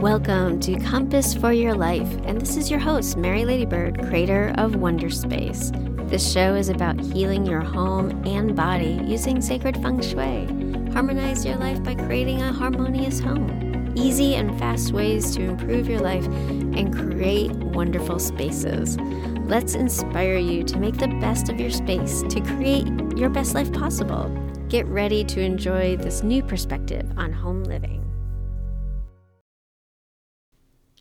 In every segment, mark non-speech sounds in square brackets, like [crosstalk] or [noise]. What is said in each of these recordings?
Welcome to Compass for Your Life, and this is your host, Mary Ladybird, creator of Wonder Space. This show is about healing your home and body using sacred feng shui. Harmonize your life by creating a harmonious home. Easy and fast ways to improve your life and create wonderful spaces. Let's inspire you to make the best of your space to create your best life possible. Get ready to enjoy this new perspective on home living.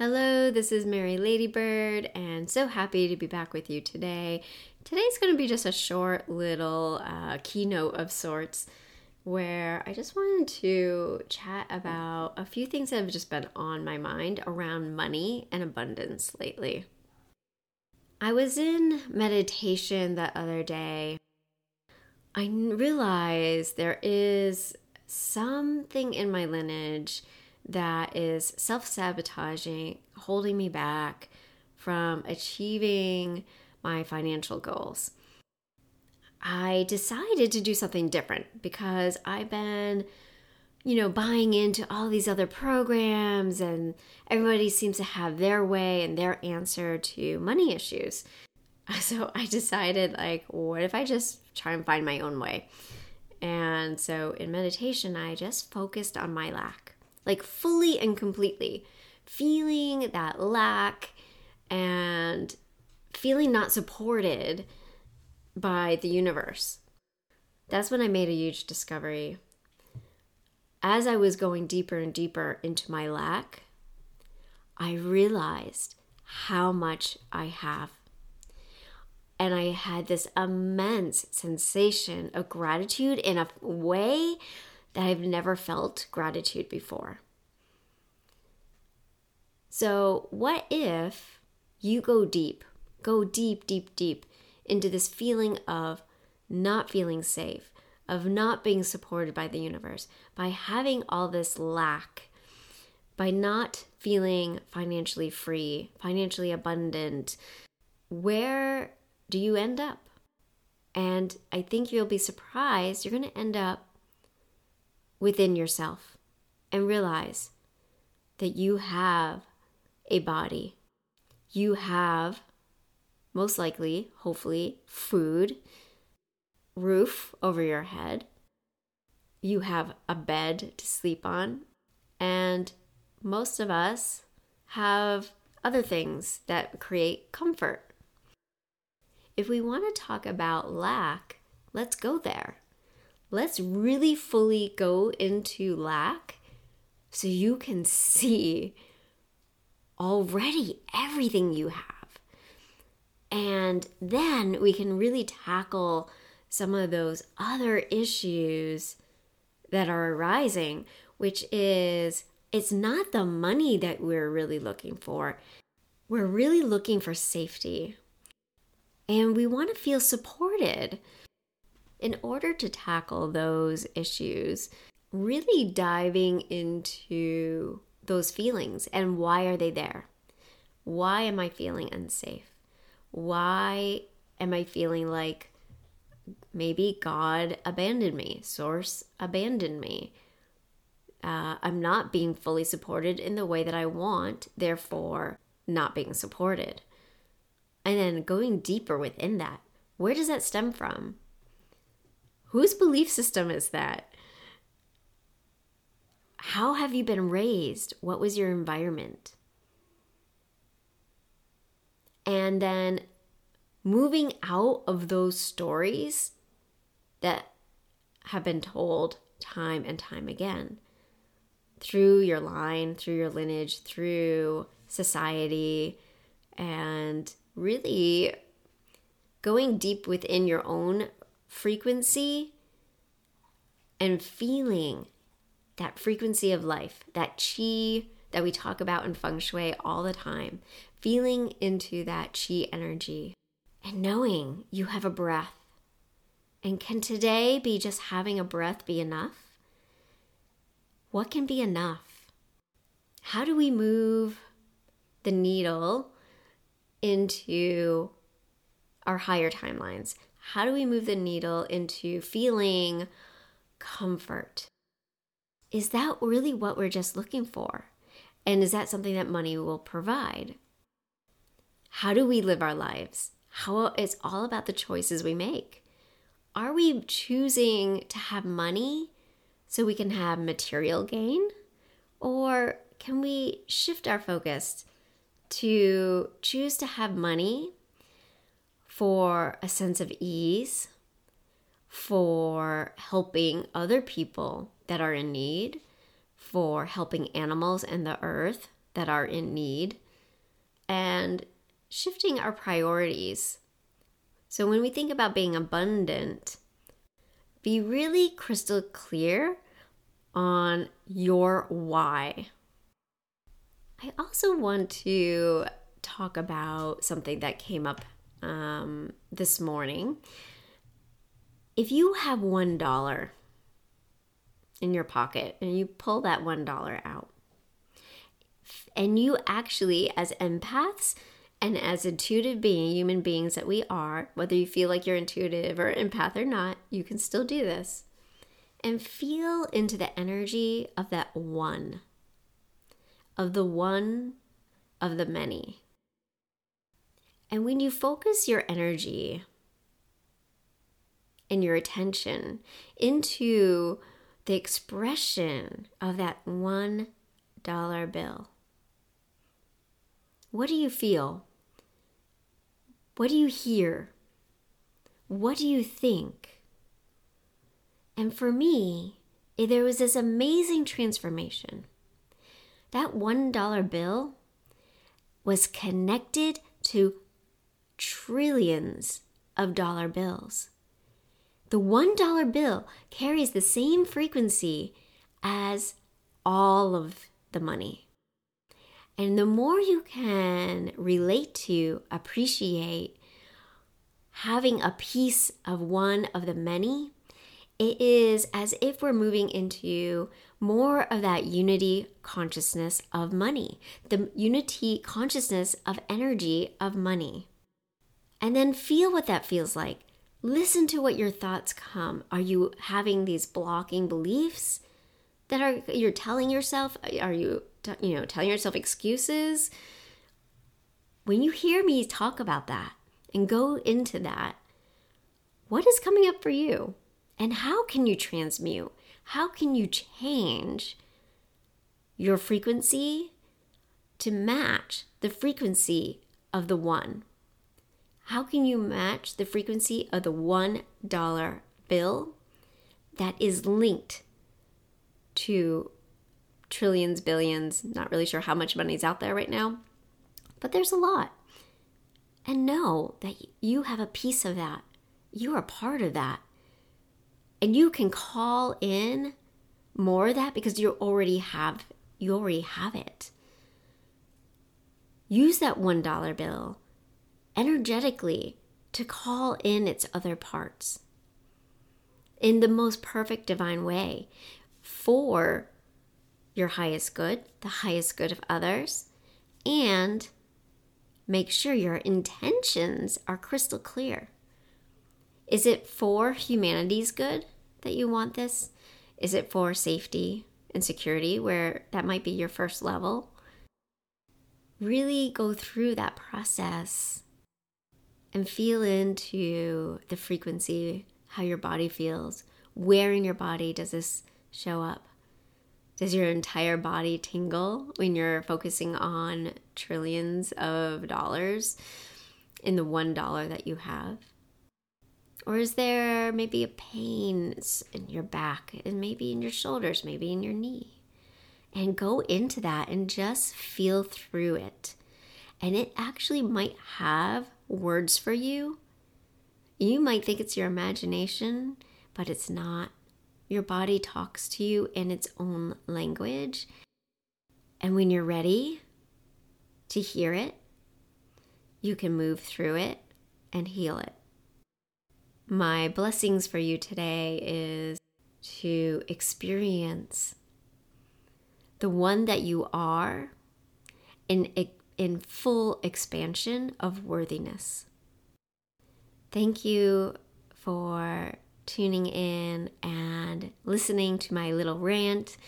Hello, this is Mary Ladybird, and so happy to be back with you today. Today's going to be just a short little uh, keynote of sorts where I just wanted to chat about a few things that have just been on my mind around money and abundance lately. I was in meditation that other day. I realized there is something in my lineage that is self sabotaging, holding me back from achieving my financial goals. I decided to do something different because I've been, you know, buying into all these other programs and everybody seems to have their way and their answer to money issues. [laughs] So I decided, like, what if I just try and find my own way? And so in meditation, I just focused on my lack, like fully and completely, feeling that lack and feeling not supported by the universe. That's when I made a huge discovery. As I was going deeper and deeper into my lack, I realized how much I have. And I had this immense sensation of gratitude in a way that I've never felt gratitude before. So, what if you go deep, go deep, deep, deep into this feeling of not feeling safe, of not being supported by the universe, by having all this lack, by not feeling financially free, financially abundant, where do you end up? And I think you'll be surprised. You're going to end up within yourself and realize that you have a body. You have most likely, hopefully, food, roof over your head. You have a bed to sleep on. And most of us have other things that create comfort. If we want to talk about lack, let's go there. Let's really fully go into lack so you can see already everything you have. And then we can really tackle some of those other issues that are arising, which is it's not the money that we're really looking for. We're really looking for safety. And we want to feel supported. In order to tackle those issues, really diving into those feelings and why are they there? Why am I feeling unsafe? Why am I feeling like maybe God abandoned me? Source abandoned me. Uh, I'm not being fully supported in the way that I want, therefore, not being supported. And then going deeper within that, where does that stem from? Whose belief system is that? How have you been raised? What was your environment? and then moving out of those stories that have been told time and time again through your line, through your lineage, through society, and really going deep within your own frequency and feeling that frequency of life, that chi that we talk about in feng shui all the time, feeling into that chi energy and knowing you have a breath. And can today be just having a breath be enough? What can be enough? How do we move the needle into our higher timelines? How do we move the needle into feeling comfort? Is that really what we're just looking for? And is that something that money will provide? How do we live our lives? How it's all about the choices we make. Are we choosing to have money so we can have material gain? Or can we shift our focus to choose to have money for a sense of ease, for helping other people that are in need, for helping animals and the earth that are in need, and shifting our priorities. So when we think about being abundant, be really crystal clear on your why. I also want to talk about something that came up um, this morning. If you have one dollar in your pocket and you pull that one dollar out, and you actually, as empaths and as intuitive being human beings that we are, whether you feel like you're intuitive or empath or not, you can still do this. And feel into the energy of that one of the one of the many. And when you focus your energy and your attention into the expression of that one dollar bill, what do you feel? What do you hear? What do you think? And for me, there was this amazing transformation that $1 bill was connected to trillions of dollar bills. The $1 bill carries the same frequency as all of the money. And the more you can relate to, appreciate having a piece of one of the many, it is as if we're moving into more of that unity consciousness of money, the unity consciousness of energy of money. And then feel what that feels like. Listen to what your thoughts come. Are you having these blocking beliefs that are you're telling yourself? Are you you know telling yourself excuses? When you hear me talk about that and go into that, what is coming up for you? And how can you transmute? How can you change your frequency to match the frequency of the one? How can you match the frequency of the $1 bill that is linked to trillions, billions, not really sure how much money is out there right now, but there's a lot. And know that you have a piece of that. You are part of that. And you can call in more of that because you already have you already have it. Use that $1 bill energetically to call in its other parts in the most perfect divine way for your highest good, the highest good of others, and make sure your intentions are crystal clear. Is it for humanity's good that you want this? Is it for safety and security, where that might be your first level? Really go through that process and feel into the frequency, how your body feels. Where in your body does this show up? Does your entire body tingle when you're focusing on trillions of dollars in the one dollar that you have? Or is there maybe a pain in your back and maybe in your shoulders, maybe in your knee? And go into that and just feel through it. And it actually might have words for you. You might think it's your imagination, but it's not. Your body talks to you in its own language. And when you're ready to hear it, you can move through it and heal it my blessings for you today is to experience the one that you are in, in full expansion of worthiness. Thank you for tuning in and listening to my little rant.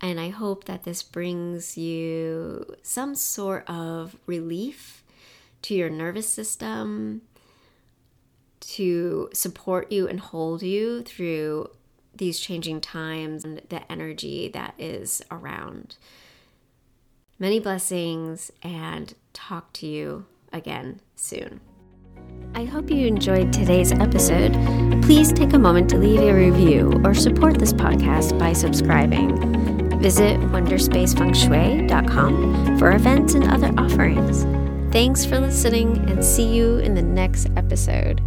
And I hope that this brings you some sort of relief to your nervous system, to support you and hold you through these changing times and the energy that is around. Many blessings and talk to you again soon. I hope you enjoyed today's episode. Please take a moment to leave a review or support this podcast by subscribing. Visit wonderspacefengshui.com for events and other offerings. Thanks for listening and see you in the next episode.